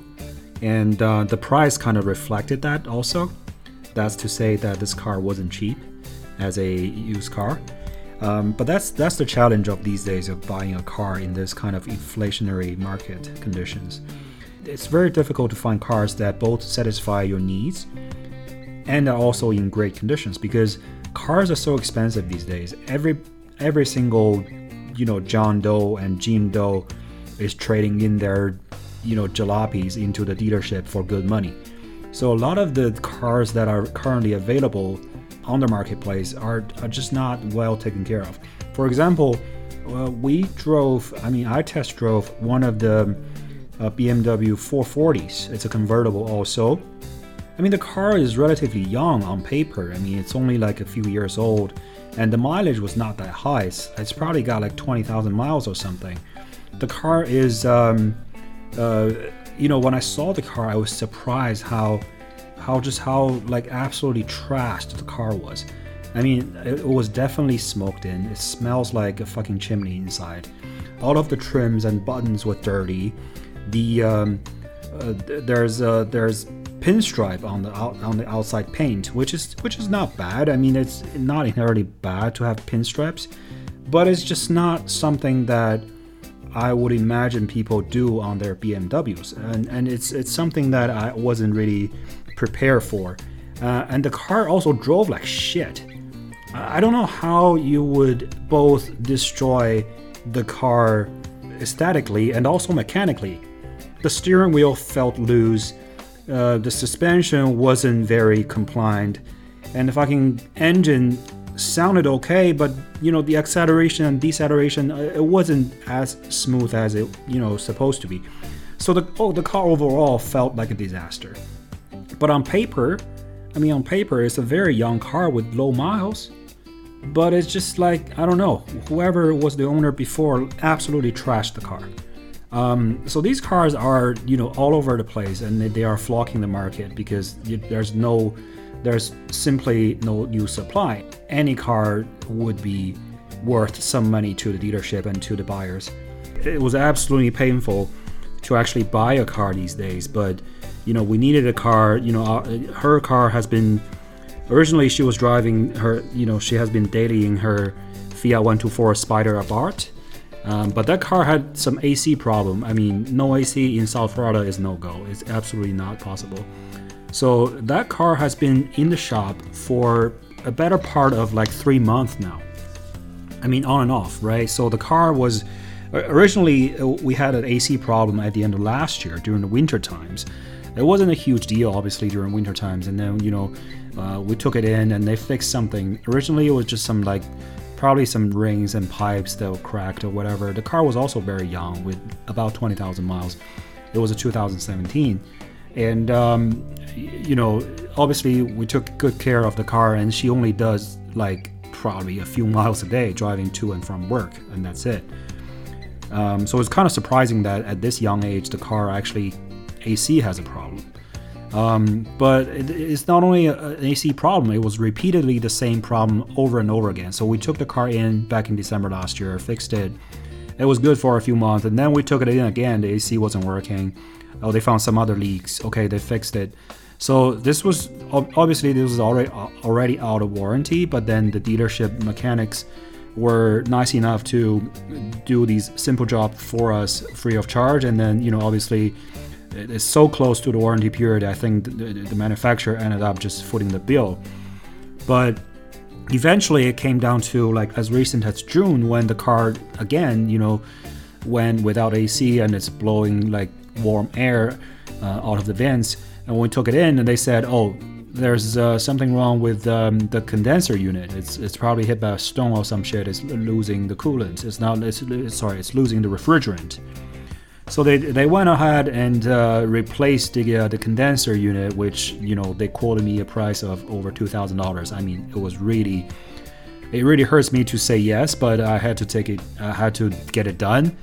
and uh, the price kind of reflected that also. That's to say that this car wasn't cheap as a used car. Um, but that's that's the challenge of these days of buying a car in this kind of inflationary market conditions. It's very difficult to find cars that both satisfy your needs and are also in great conditions because cars are so expensive these days. Every every single you know John Doe and Jim Doe is trading in their, you know, jalopies into the dealership for good money. So a lot of the cars that are currently available on the marketplace are, are just not well taken care of. For example, uh, we drove, I mean, I test drove one of the uh, BMW 440s. It's a convertible also. I mean, the car is relatively young on paper. I mean, it's only like a few years old, and the mileage was not that high. It's, it's probably got like 20,000 miles or something. The car is, um, uh, you know, when I saw the car, I was surprised how, how just how like absolutely trashed the car was. I mean, it was definitely smoked in. It smells like a fucking chimney inside. All of the trims and buttons were dirty. The um, uh, there's uh, there's pinstripe on the out, on the outside paint, which is which is not bad. I mean, it's not inherently bad to have pinstripes, but it's just not something that I would imagine people do on their BMWs, and and it's it's something that I wasn't really prepared for. Uh, and the car also drove like shit. I don't know how you would both destroy the car aesthetically and also mechanically. The steering wheel felt loose, uh, the suspension wasn't very compliant, and the fucking engine sounded okay, but you know the acceleration and deceleration uh, it wasn't as smooth as it you know supposed to be. So the oh, the car overall felt like a disaster. But on paper, I mean on paper it's a very young car with low miles but it's just like I don't know. Whoever was the owner before absolutely trashed the car. Um, so these cars are you know all over the place, and they are flocking the market because there's no, there's simply no new supply. Any car would be worth some money to the dealership and to the buyers. It was absolutely painful to actually buy a car these days, but you know we needed a car. You know uh, her car has been Originally, she was driving her, you know, she has been dating her Fiat 124 Spider Abarth. Um, but that car had some AC problem. I mean, no AC in South Florida is no go. It's absolutely not possible. So that car has been in the shop for a better part of like three months now. I mean, on and off, right? So the car was originally uh, we had an AC problem at the end of last year during the winter times. It wasn't a huge deal, obviously, during winter times, and then you know uh, we took it in and they fixed something. Originally, it was just some like probably some rings and pipes that were cracked or whatever. The car was also very young with about 20,000 miles. It was a 2017. And, um, you know, obviously we took good care of the car and she only does like probably a few miles a day driving to and from work, and that's it. Um, so it's kind of surprising that at this young age the car actually AC has a problem. Um, but it, it's not only an AC problem, it was repeatedly the same problem over and over again. So we took the car in back in December last year, fixed it. It was good for a few months, and then we took it in again. The AC wasn't working. Oh, they found some other leaks. Okay, they fixed it. So this was obviously this was already already out of warranty, but then the dealership mechanics were nice enough to do these simple jobs for us free of charge, and then you know obviously it's so close to the warranty period. I think the, the manufacturer ended up just footing the bill. But eventually, it came down to like as recent as June when the car again, you know, went without AC and it's blowing like warm air uh, out of the vents. And when we took it in, and they said, "Oh, there's uh, something wrong with um, the condenser unit. It's it's probably hit by a stone or some shit. It's losing the coolant. It's not. It's sorry. It's losing the refrigerant." So they, they went ahead and uh, replaced the, uh, the condenser unit, which you know they quoted me a price of over two thousand dollars. I mean, it was really, it really hurts me to say yes, but I had to take it, I had to get it done.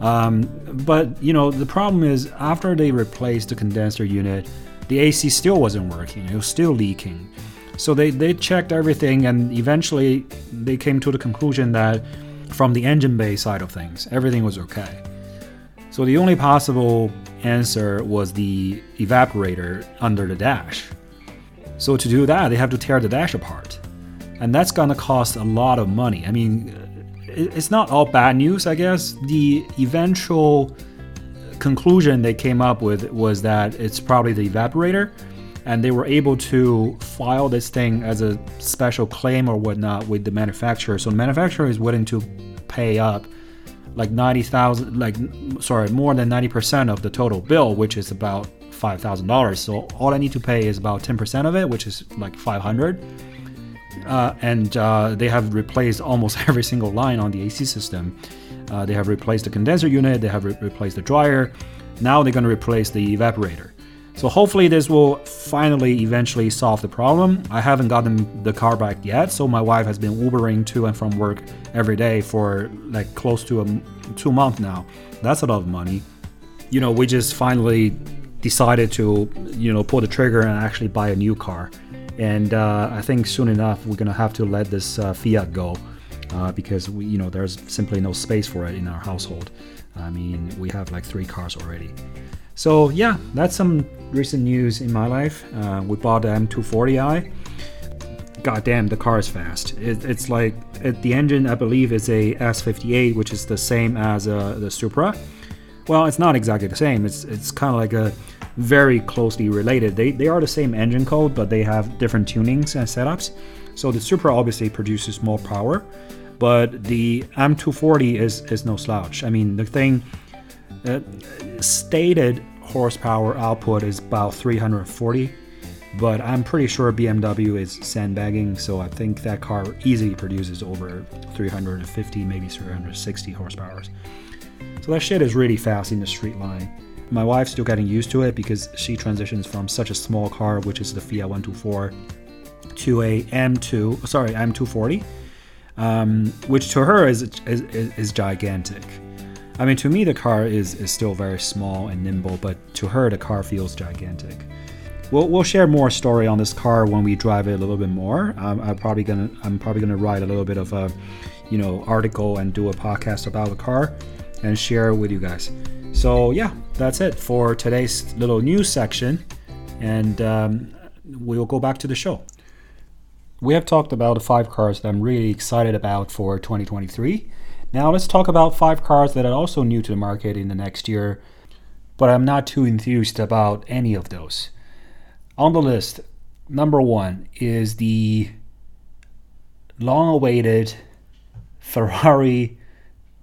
Um, but you know the problem is after they replaced the condenser unit, the AC still wasn't working. It was still leaking. So they, they checked everything and eventually they came to the conclusion that from the engine bay side of things, everything was okay. So the only possible answer was the evaporator under the dash. So to do that, they have to tear the dash apart. And that's gonna cost a lot of money. I mean, it's not all bad news, I guess. The eventual conclusion they came up with was that it's probably the evaporator, and they were able to file this thing as a special claim or whatnot with the manufacturer. So the manufacturer is willing to pay up like 90,000 like sorry, more than 90% of the total bill, which is about $5,000. So all I need to pay is about 10% of it, which is like 500. Uh, and uh, they have replaced almost every single line on the AC system. Uh, they have replaced the condenser unit, they have re- replaced the dryer. Now they're going to replace the evaporator. So hopefully this will finally eventually solve the problem. I haven't gotten the car back yet, so my wife has been Ubering to and from work every day for like close to a two month now. That's a lot of money. You know, we just finally decided to you know pull the trigger and actually buy a new car. And uh, I think soon enough we're gonna have to let this uh, Fiat go uh, because we, you know there's simply no space for it in our household. I mean, we have like three cars already. So yeah, that's some recent news in my life. Uh, we bought the M240i. God damn, the car is fast. It, it's like it, the engine, I believe, is a S58, which is the same as uh, the Supra. Well, it's not exactly the same. It's it's kind of like a very closely related. They they are the same engine code, but they have different tunings and setups. So the Supra obviously produces more power, but the M240 is is no slouch. I mean, the thing stated horsepower output is about 340, but I'm pretty sure BMW is sandbagging, so I think that car easily produces over 350, maybe 360 horsepower. So that shit is really fast in the street line. My wife's still getting used to it because she transitions from such a small car, which is the Fiat 124, to a M2, sorry, M240, um, which to her is, is, is gigantic. I mean, to me, the car is, is still very small and nimble, but to her, the car feels gigantic. We'll, we'll share more story on this car when we drive it a little bit more. Um, I'm probably gonna I'm probably gonna write a little bit of a, you know, article and do a podcast about the car, and share it with you guys. So yeah, that's it for today's little news section, and um, we'll go back to the show. We have talked about the five cars that I'm really excited about for 2023. Now let's talk about five cars that are also new to the market in the next year, but I'm not too enthused about any of those. On the list, number one is the long awaited Ferrari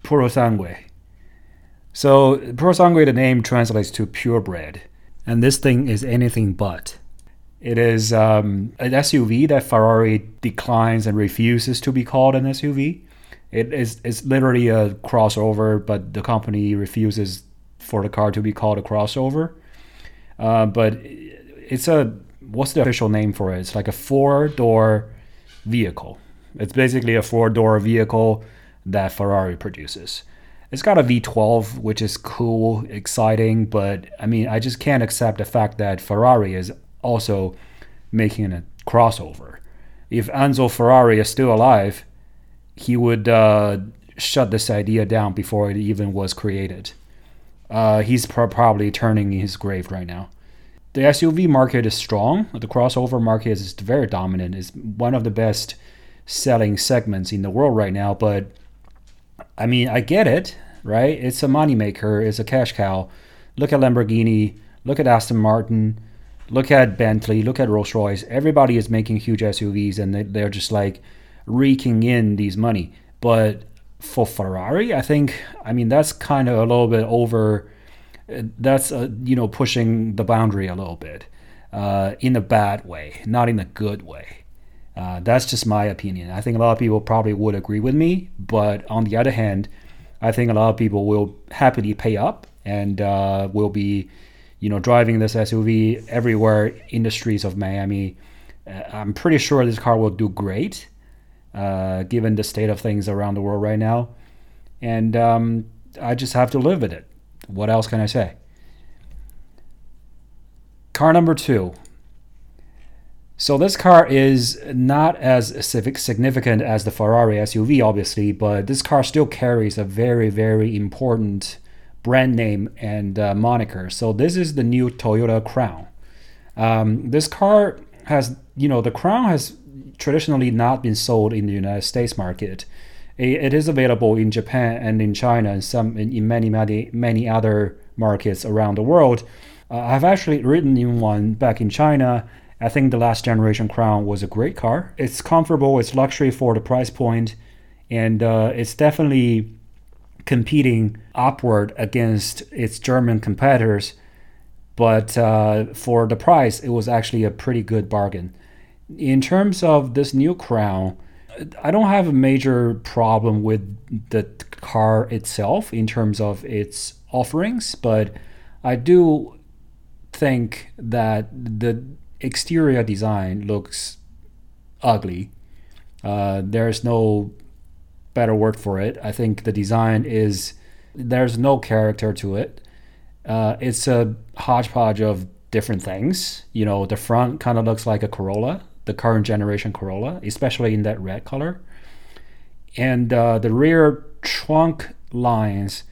Purosangue. So, Purosangue, the name translates to purebred, and this thing is anything but. It is um, an SUV that Ferrari declines and refuses to be called an SUV. It is it's literally a crossover, but the company refuses for the car to be called a crossover. Uh, but it's a what's the official name for it? It's like a four door vehicle. It's basically a four door vehicle that Ferrari produces. It's got a V12, which is cool, exciting, but I mean, I just can't accept the fact that Ferrari is also making a crossover. If Enzo Ferrari is still alive, he would uh, shut this idea down before it even was created. Uh, he's pro- probably turning in his grave right now. The SUV market is strong. The crossover market is very dominant. It's one of the best selling segments in the world right now. But I mean, I get it, right? It's a moneymaker. It's a cash cow. Look at Lamborghini. Look at Aston Martin. Look at Bentley. Look at Rolls Royce. Everybody is making huge SUVs, and they, are just like raking in these money. But for Ferrari, I think I mean that's kind of a little bit over. That's uh, you know pushing the boundary a little bit uh, in a bad way, not in a good way. Uh, that's just my opinion. I think a lot of people probably would agree with me, but on the other hand, I think a lot of people will happily pay up and uh, will be, you know, driving this SUV everywhere in the streets of Miami. Uh, I'm pretty sure this car will do great uh, given the state of things around the world right now. And um, I just have to live with it. What else can I say? Car number two. So this car is not as significant as the Ferrari SUV, obviously, but this car still carries a very, very important brand name and uh, moniker. So this is the new Toyota Crown. Um, this car has, you know, the Crown has traditionally not been sold in the United States market. It is available in Japan and in China and some in many many many other markets around the world. Uh, I've actually ridden in one back in China. I think the last generation Crown was a great car. It's comfortable, it's luxury for the price point, and uh, it's definitely competing upward against its German competitors. But uh, for the price, it was actually a pretty good bargain. In terms of this new crown, I don't have a major problem with the car itself in terms of its offerings, but I do think that the exterior design looks ugly. Uh, there's no better word for it. I think the design is there's no character to it. Uh, it's a hodgepodge of different things. You know, the front kind of looks like a Corolla, the current generation Corolla, especially in that red color. And uh, the rear trunk lines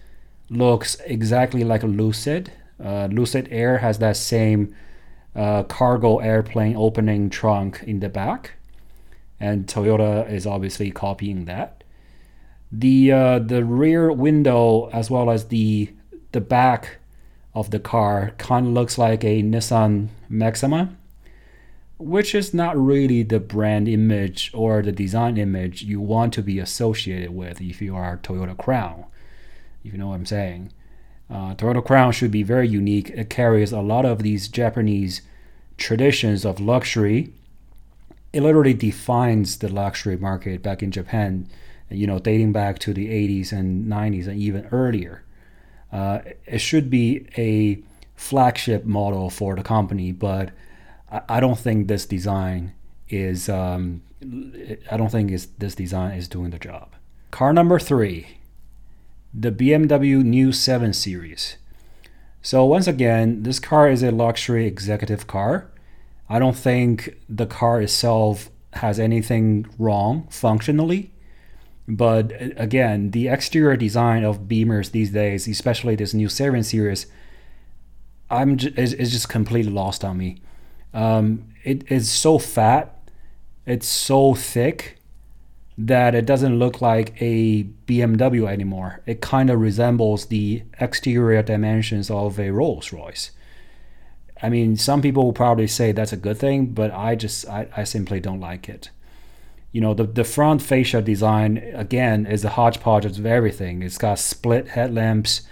looks exactly like a Lucid. Uh, Lucid Air has that same uh, cargo airplane opening trunk in the back, and Toyota is obviously copying that. The uh, the rear window as well as the the back of the car kind of looks like a Nissan Maxima which is not really the brand image or the design image you want to be associated with if you are Toyota Crown. If you know what I'm saying. Uh, Toyota Crown should be very unique. It carries a lot of these Japanese traditions of luxury. It literally defines the luxury market back in Japan, you know, dating back to the 80s and 90s and even earlier. Uh, it should be a flagship model for the company, but I, don't think this design is. Um, I don't think is this design is doing the job. Car number three, the BMW New 7 Series. So once again, this car is a luxury executive car. I don't think the car itself has anything wrong functionally. But again, the exterior design of Beamers these days, especially this new 7 Series, I'm j- just completely lost on me. Um, it is so fat, it's so thick that it doesn't look like a BMW anymore. It kind of resembles the exterior dimensions of a Rolls Royce. I mean, some people will probably say that's a good thing, but I just I, I simply don't like it. You know, the, the front fascia design again is a hodgepodge of everything. It's got split headlamps,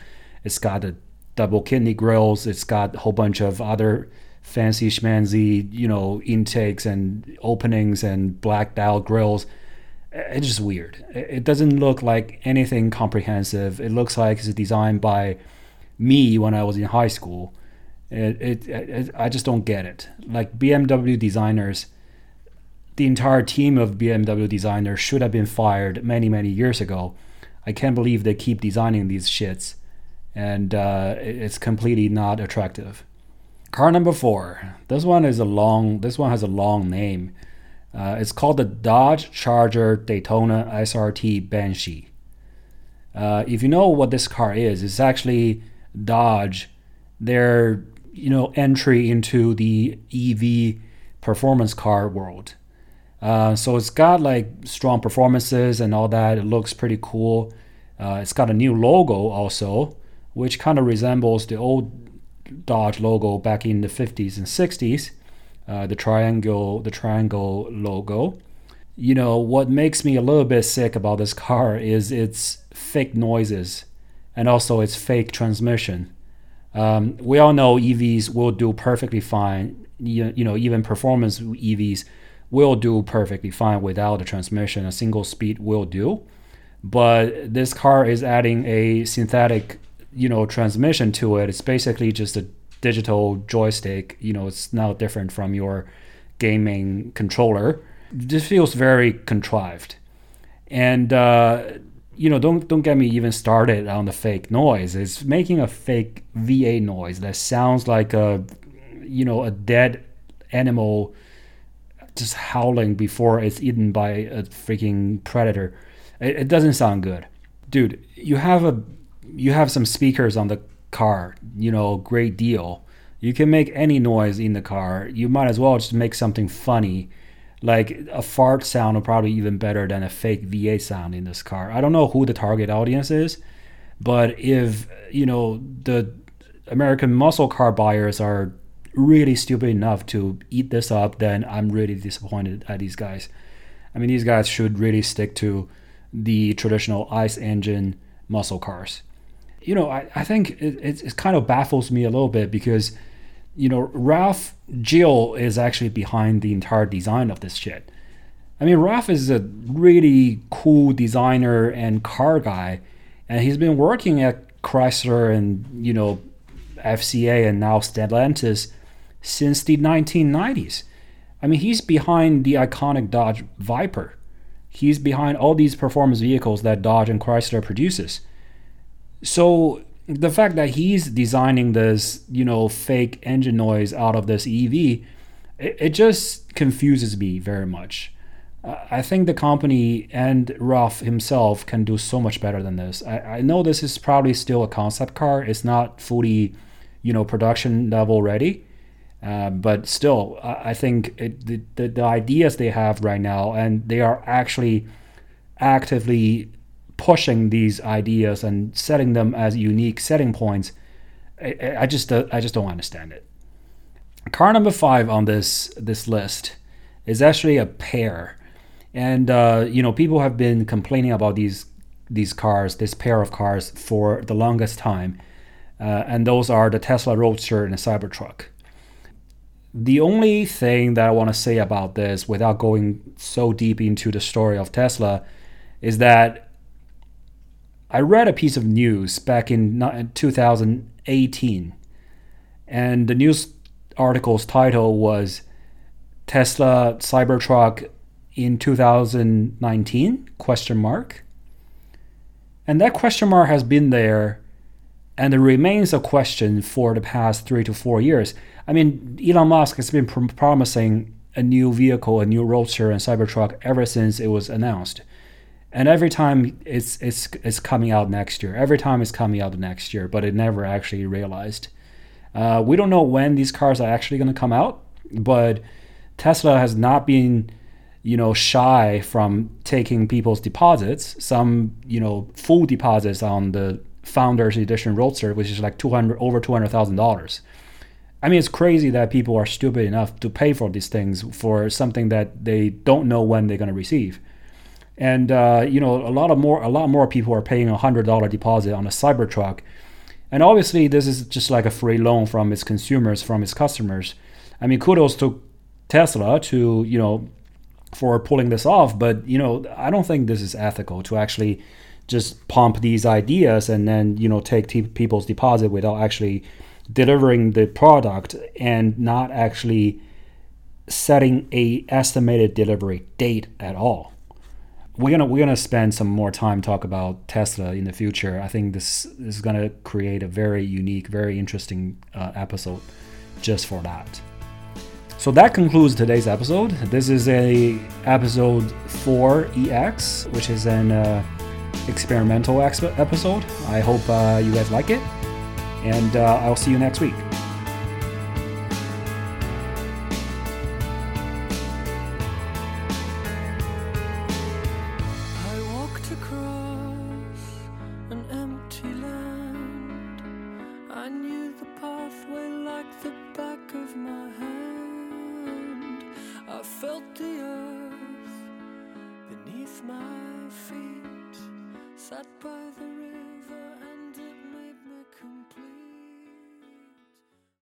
it's got the double kidney grills, it's got a whole bunch of other fancy schmancy, you know, intakes and openings and black dial grills. It's just weird. It doesn't look like anything comprehensive. It looks like it's designed by me when I was in high school. It, it, it, I just don't get it. Like BMW designers, the entire team of BMW designers should have been fired many, many years ago. I can't believe they keep designing these shits, and uh, it's completely not attractive. Car number four. This one is a long. This one has a long name. Uh, it's called the Dodge Charger Daytona SRT Banshee. Uh, if you know what this car is, it's actually Dodge. Their you know entry into the EV performance car world. Uh, so it's got like strong performances and all that. It looks pretty cool. Uh, it's got a new logo also, which kind of resembles the old Dodge logo back in the 50s and 60s, uh, the triangle, the triangle logo. You know what makes me a little bit sick about this car is its fake noises, and also its fake transmission. Um, we all know EVs will do perfectly fine. You, you know, even performance EVs will do perfectly fine without the transmission. A single speed will do. But this car is adding a synthetic you know transmission to it it's basically just a digital joystick. You know it's now different from your gaming controller. This feels very contrived. And uh, you know don't don't get me even started on the fake noise. It's making a fake V8 noise that sounds like a you know a dead animal just howling before it's eaten by a freaking predator. It, it doesn't sound good. Dude you have a you have some speakers on the car, you know, great deal. You can make any noise in the car. You might as well just make something funny. Like a fart sound are probably even better than a fake V8 sound in this car. I don't know who the target audience is, but if, you know, the American muscle car buyers are really stupid enough to eat this up, then I'm really disappointed at these guys. I mean, these guys should really stick to the traditional ICE engine muscle cars. You know, I, I think it, it, it kind of baffles me a little bit because, you know, Ralph Gilles is actually behind the entire design of this shit. I mean, Ralph is a really cool designer and car guy, and he's been working at Chrysler and, you know, FCA and now Stellantis since the 1990s. I mean, he's behind the iconic Dodge Viper. He's behind all these performance vehicles that Dodge and Chrysler produces. So the fact that he's designing this, you know, fake engine noise out of this EV, it, it just confuses me very much. I think the company and Ralph himself can do so much better than this. I, I know this is probably still a concept car. It's not fully, you know, production level ready. Uh, but still, I, I think it, the, the, the ideas they have right now, and they are actually actively pushing these ideas and setting them as unique setting points. I, I just uh, I just don't understand it. Car number five on this this list is actually a pair, and uh, you know people have been complaining about these these cars, this pair of cars, for the longest time, uh, and those are the Tesla Roadster and the Cybertruck. The only thing that I want to say about this, without going so deep into the story of Tesla, is that I read a piece of news back in 2018, and the news article's title was Tesla Cybertruck in 2019 question mark and that question mark has been there and it remains a question for the past three to four years. I mean, Elon Musk has been pr- promising a new vehicle, a new Roadster and Cybertruck ever since it was announced. And every time it's it's it's coming out next year. Every time it's coming out next year, but it never actually realized. Uh, we don't know when these cars are actually going to come out, but Tesla has not been, you know, shy from taking people's deposits. Some, you know, full deposits on the Founders Edition Roadster, which is like two hundred over two hundred thousand dollars. I mean, it's crazy that people are stupid enough to pay for these things for something that they don't know when they're going to receive. And uh, you know, a lot of more, a lot more people are paying a hundred dollar deposit on a Cybertruck, and obviously, this is just like a free loan from its consumers, from its customers. I mean, kudos to Tesla to you know for pulling this off, but you know, I don't think this is ethical to actually just pump these ideas and then you know take t- people's deposit without actually delivering the product and not actually setting a estimated delivery date at all we're gonna we're gonna spend some more time talk about Tesla in the future. I think this, is gonna create a very unique, very interesting uh, episode just for that. So that concludes today's episode. This is a episode four EX, which is an uh, experimental episode. I hope uh, you guys like it, and uh, I'll see you next week.